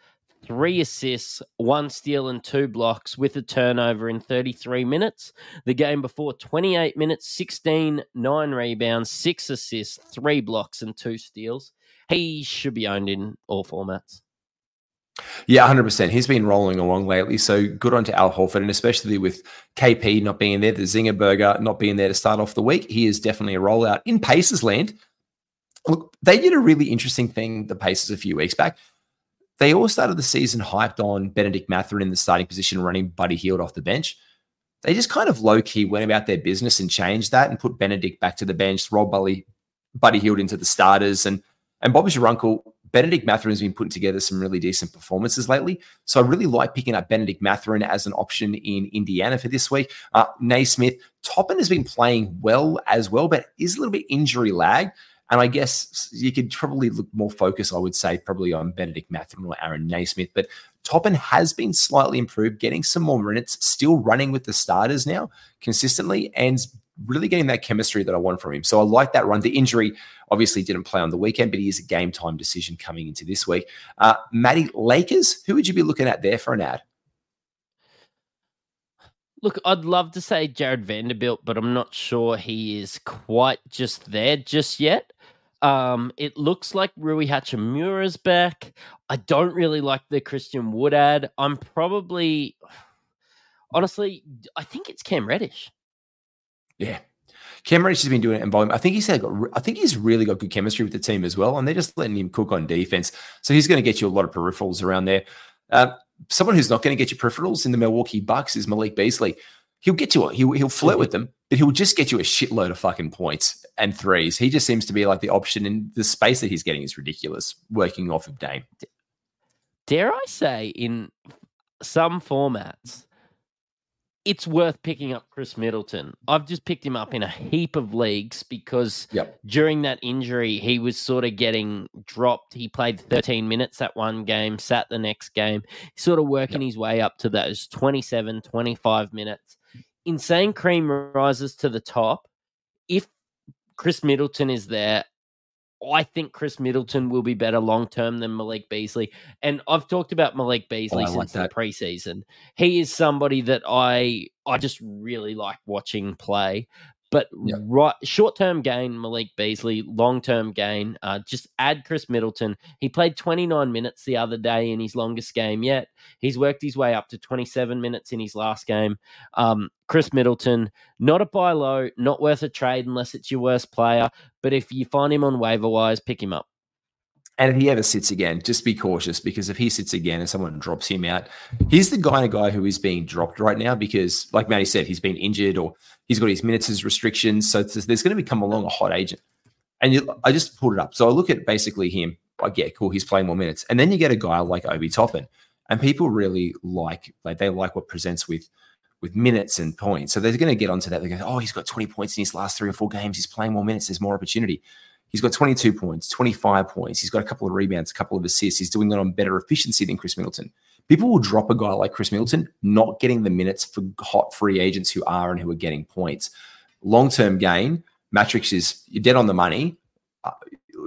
three assists, one steal, and two blocks with a turnover in 33 minutes. The game before, 28 minutes, 16, nine rebounds, six assists, three blocks, and two steals. He should be owned in all formats. Yeah, 100%. He's been rolling along lately. So good on to Al Horford. And especially with KP not being there, the Zinger Burger not being there to start off the week, he is definitely a rollout. In Pacers land, look, they did a really interesting thing, the Pacers, a few weeks back they all started the season hyped on Benedict Mathurin in the starting position, running Buddy Hield off the bench. They just kind of low key went about their business and changed that and put Benedict back to the bench, roll Buddy, Buddy Hield into the starters. And and Bob's your uncle. Benedict Mathurin has been putting together some really decent performances lately. So I really like picking up Benedict Mathurin as an option in Indiana for this week. Uh, Nesmith, Toppin has been playing well as well, but is a little bit injury lag. And I guess you could probably look more focus, I would say, probably on Benedict Mathurin or Aaron Nesmith. But Toppin has been slightly improved, getting some more minutes, still running with the starters now consistently, and really getting that chemistry that I want from him. So I like that run. The injury obviously didn't play on the weekend, but he is a game time decision coming into this week. Uh, Matty Lakers, who would you be looking at there for an ad? Look, I'd love to say Jared Vanderbilt, but I'm not sure he is quite just there just yet. Um, it looks like Rui Hachimura's back. I don't really like the Christian Wood ad. I'm probably, honestly, I think it's Cam Reddish. Yeah, Cam Reddish has been doing it in volume. I think he's had, I think he's really got good chemistry with the team as well, and they're just letting him cook on defense. So he's going to get you a lot of peripherals around there. Uh, someone who's not going to get you peripherals in the Milwaukee Bucks is Malik Beasley. He'll get you, he'll, he'll flirt with mm-hmm. them, but he'll just get you a shitload of fucking points and threes. He just seems to be like the option, and the space that he's getting is ridiculous. Working off of Dame, dare I say, in some formats, it's worth picking up Khris Middleton. I've just picked him up in a heap of leagues because yep. during that injury, he was sort of getting dropped. He played 13 minutes at one game, sat the next game, sort of working yep. his way up to those 27, 25 minutes. Insane cream rises to the top. If Khris Middleton is there, I think Khris Middleton will be better long term than Malik Beasley. And I've talked about Malik oh, Beasley oh, since like the preseason. He is somebody that I I just really like watching play. But yep. right, short term gain, Malik Beasley. Long term gain, uh, just add Khris Middleton. He played 29 minutes the other day in his longest game yet. He's worked his way up to 27 minutes in his last game. Um, Khris Middleton, not a buy low, not worth a trade unless it's your worst player. But if you find him on waiver wires, pick him up. And if he ever sits again, just be cautious because if he sits again and someone drops him out, he's the kind of guy who is being dropped right now because, like Matty said, he's been injured or he's got his minutes restrictions. So there's going to become along a hot agent. And you, I just pulled it up. So I look at basically him. Like, yeah, cool. He's playing more minutes. And then you get a guy like Obi Toppin, and people really like like they like what presents with with minutes and points. So they're going to get onto that. They go, oh, he's got 20 points in his last three or four games. He's playing more minutes. There's more opportunity. He's got 22 points, 25 points. He's got a couple of rebounds, a couple of assists. He's doing it on better efficiency than Khris Middleton. People will drop a guy like Khris Middleton, not getting the minutes for hot free agents who are and who are getting points. Long term gain, Mattrix is you're dead on the money.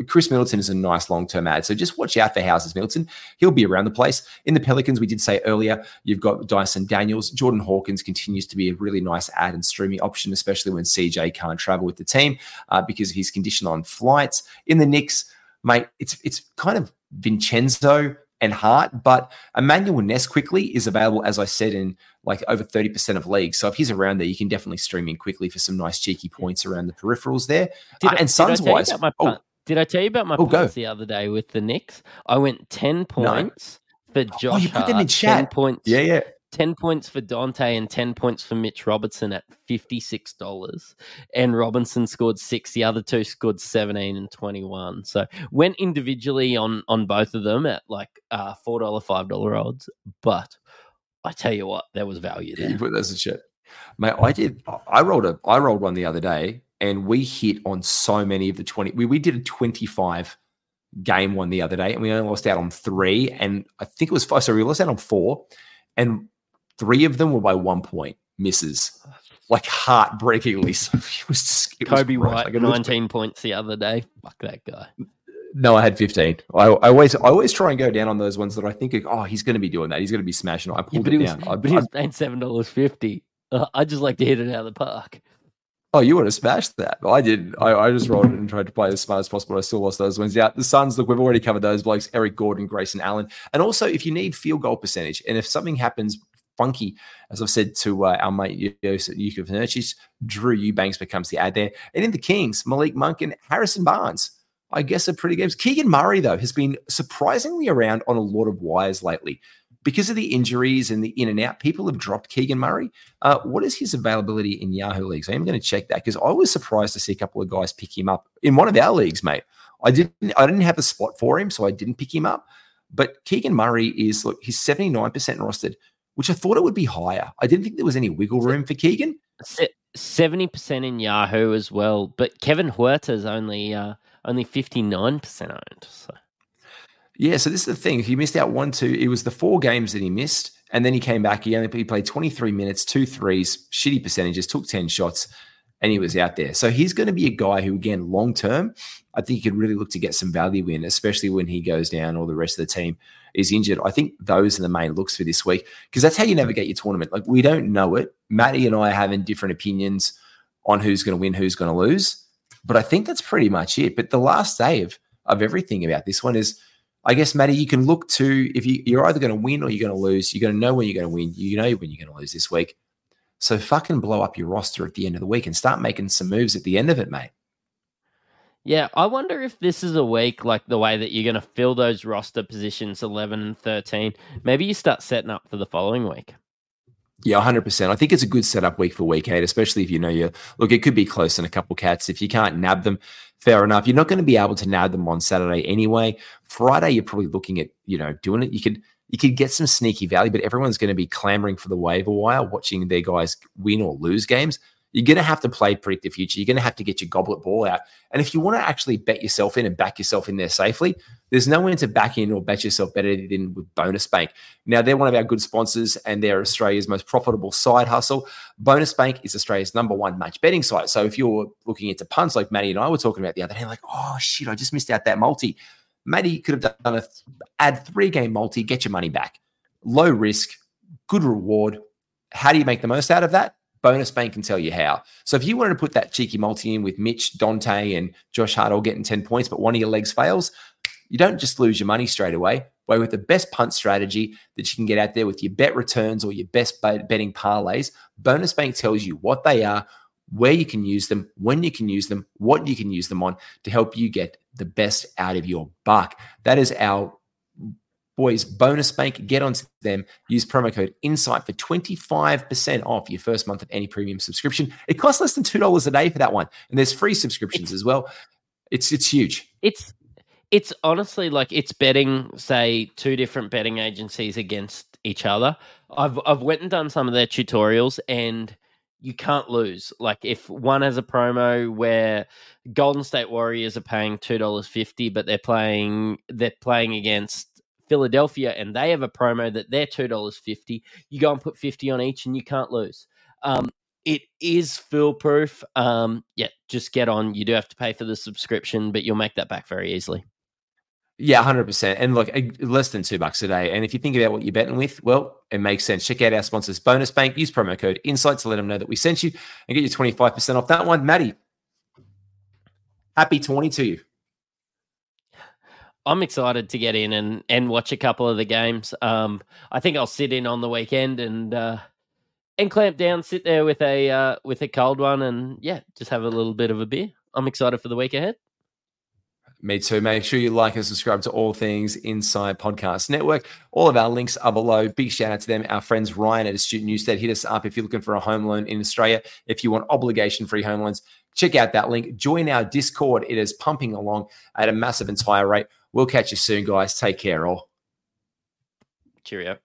Khris Middleton is a nice long term ad. So just watch out for Houses Middleton. He'll be around the place. In the Pelicans, we did say earlier, you've got Dyson Daniels. Jordan Hawkins continues to be a really nice ad and streaming option, especially when CJ can't travel with the team uh, because of his condition on flights. In the Knicks, mate, it's it's kind of Vincenzo and Hart, but Immanuel Ness Quickley is available, as I said, in like over 30% of leagues. So if he's around there, you can definitely stream in Quickley for some nice cheeky points around the peripherals there. Uh, and Suns wise, oh, did I tell you about my oh, points go. the other day with the Knicks? I went 10 points no. for Josh. Oh, you put them in chat. 10 points. Yeah, yeah. 10 points for Dante and 10 points for Mitch Robinson at $56. And Robinson scored six. The other two scored 17 and 21. So went individually on on both of them at like uh, $4, $5 odds. But I tell you what, there was value there. You put those in chat. Mate, I did. I rolled a. I rolled one the other day and we hit on so many of the 20. We, we did a 25 game one the other day, and we only lost out on three. And I think it was five. Sorry, we lost out on four, and three of them were by one point misses, like heartbreakingly. So it was just, it Coby was. White, Like, it was- 19 points the other day. Fuck that guy. No, I had 15. I, I always I always try and go down on those ones that I think, oh, he's going to be doing that. He's going to be smashing. it. I Yeah, pulled but, it he was, down. I, but he was paying $7.50. Uh, I just like to hit it out of the park. Oh, you would have smashed that. I did. I, I just rolled it and tried to play as smart as possible. I still lost those ones out. The Suns, look, we've already covered those blokes Eric Gordon, Grayson Allen. And also, if you need field goal percentage, and if something happens funky, as I've said to uh, our mate Yuka Vernicic, Drew Eubanks becomes the ad there. And in the Kings, Malik Monk and Harrison Barnes. I guess are pretty games. Keegan Murray, though, has been surprisingly around on a lot of wires lately. Because of the injuries and the in and out, people have dropped Keegan Murray. Uh, what is his availability in Yahoo leagues? I am going to check that because I was surprised to see a couple of guys pick him up in one of our leagues, mate. I didn't, I didn't have a spot for him, so I didn't pick him up. But Keegan Murray is look, he's seventy nine percent rostered, which I thought it would be higher. I didn't think there was any wiggle room for Keegan. 70% in Yahoo as well. But Kevin Huerter's only uh, only 59% owned. So. Yeah, so this is the thing. He missed out one, two. It was the four games that he missed, and then he came back. He only he played 23 minutes, two threes, shitty percentages, took 10 shots, and he was out there. So he's going to be a guy who, again, long term, I think he could really look to get some value in, especially when he goes down or the rest of the team is injured. I think those are the main looks for this week because that's how you navigate your tournament. Like we don't know it. Matty and I are having different opinions on who's going to win, who's going to lose. But I think that's pretty much it. But the last day of of everything about this one is I guess, Matty, you can look to if you, you're either going to win or you're going to lose. You're going to know when you're going to win. You know when you're going to lose this week. So fucking blow up your roster at the end of the week and start making some moves at the end of it, mate. Yeah, I wonder if this is a week like the way that you're going to fill those roster positions 11 and 13. Maybe you start setting up for the following week. Yeah, 100%. I think it's a good setup week for week eight, especially if you know you look, it could be close in a couple cats. If you can't nab them, fair enough. You're not going to be able to nab them on Saturday anyway. Friday, you're probably looking at, you know, doing it. You could you could get some sneaky value, but everyone's going to be clamoring for the waiver wire, watching their guys win or lose games. You're going to have to play predict the future. You're going to have to get your goblet ball out. And if you want to actually bet yourself in and back yourself in there safely, there's no one to back in or bet yourself better than with Bonus Bank. Now, they're one of our good sponsors and they're Australia's most profitable side hustle. Bonus Bank is Australia's number one match betting site. So if you're looking into punts like Matty and I were talking about the other day, like, oh shit, I just missed out that multi. Matty could have done a th- add three game multi, get your money back. Low risk, good reward. How do you make the most out of that? Bonus Bank can tell you how. So if you wanted to put that cheeky multi in with Mitch, Dante, and Josh Hart all getting 10 points, but one of your legs fails, you don't just lose your money straight away. Way with the best punt strategy that you can get out there with your bet returns or your best betting parlays, Bonus Bank tells you what they are, where you can use them, when you can use them, what you can use them on to help you get the best out of your buck. That is our boys bonus bank. Get onto them. Use promo code INSIGHT for 25% off your first month of any premium subscription. It costs less than $2 a day for that one. And there's free subscriptions as well. It's it's huge. It's it's honestly like it's betting, say, two different betting agencies against each other. I've I've went and done some of their tutorials and you can't lose. Like if one has a promo where Golden State Warriors are paying two dollars fifty, but they're playing they're playing against Philadelphia and they have a promo that they're two dollars fifty, you go and put fifty on each and you can't lose. Um, it is foolproof. Um, yeah, just get on. You do have to pay for the subscription, but you'll make that back very easily. Yeah, 100%. And look, less than two bucks a day. And if you think about what you're betting with, well, it makes sense. Check out our sponsors, Bonus Bank. Use promo code INSIGHT to let them know that we sent you and get you 25% off that one. Maddie, happy 20 to you. I'm excited to get in and, and watch a couple of the games. Um, I think I'll sit in on the weekend and uh, and clamp down, sit there with a uh, with a cold one, and yeah, just have a little bit of a beer. I'm excited for the week ahead. Me too. Make sure you like and subscribe to all things Insight Podcast Network. All of our links are below. Big shout out to them. Our friends Ryan at Astute Newstead. Hit us up if you're looking for a home loan in Australia. If you want obligation free home loans, check out that link. Join our Discord. It is pumping along at a massive and higher rate. We'll catch you soon, guys. Take care, all. Cheerio.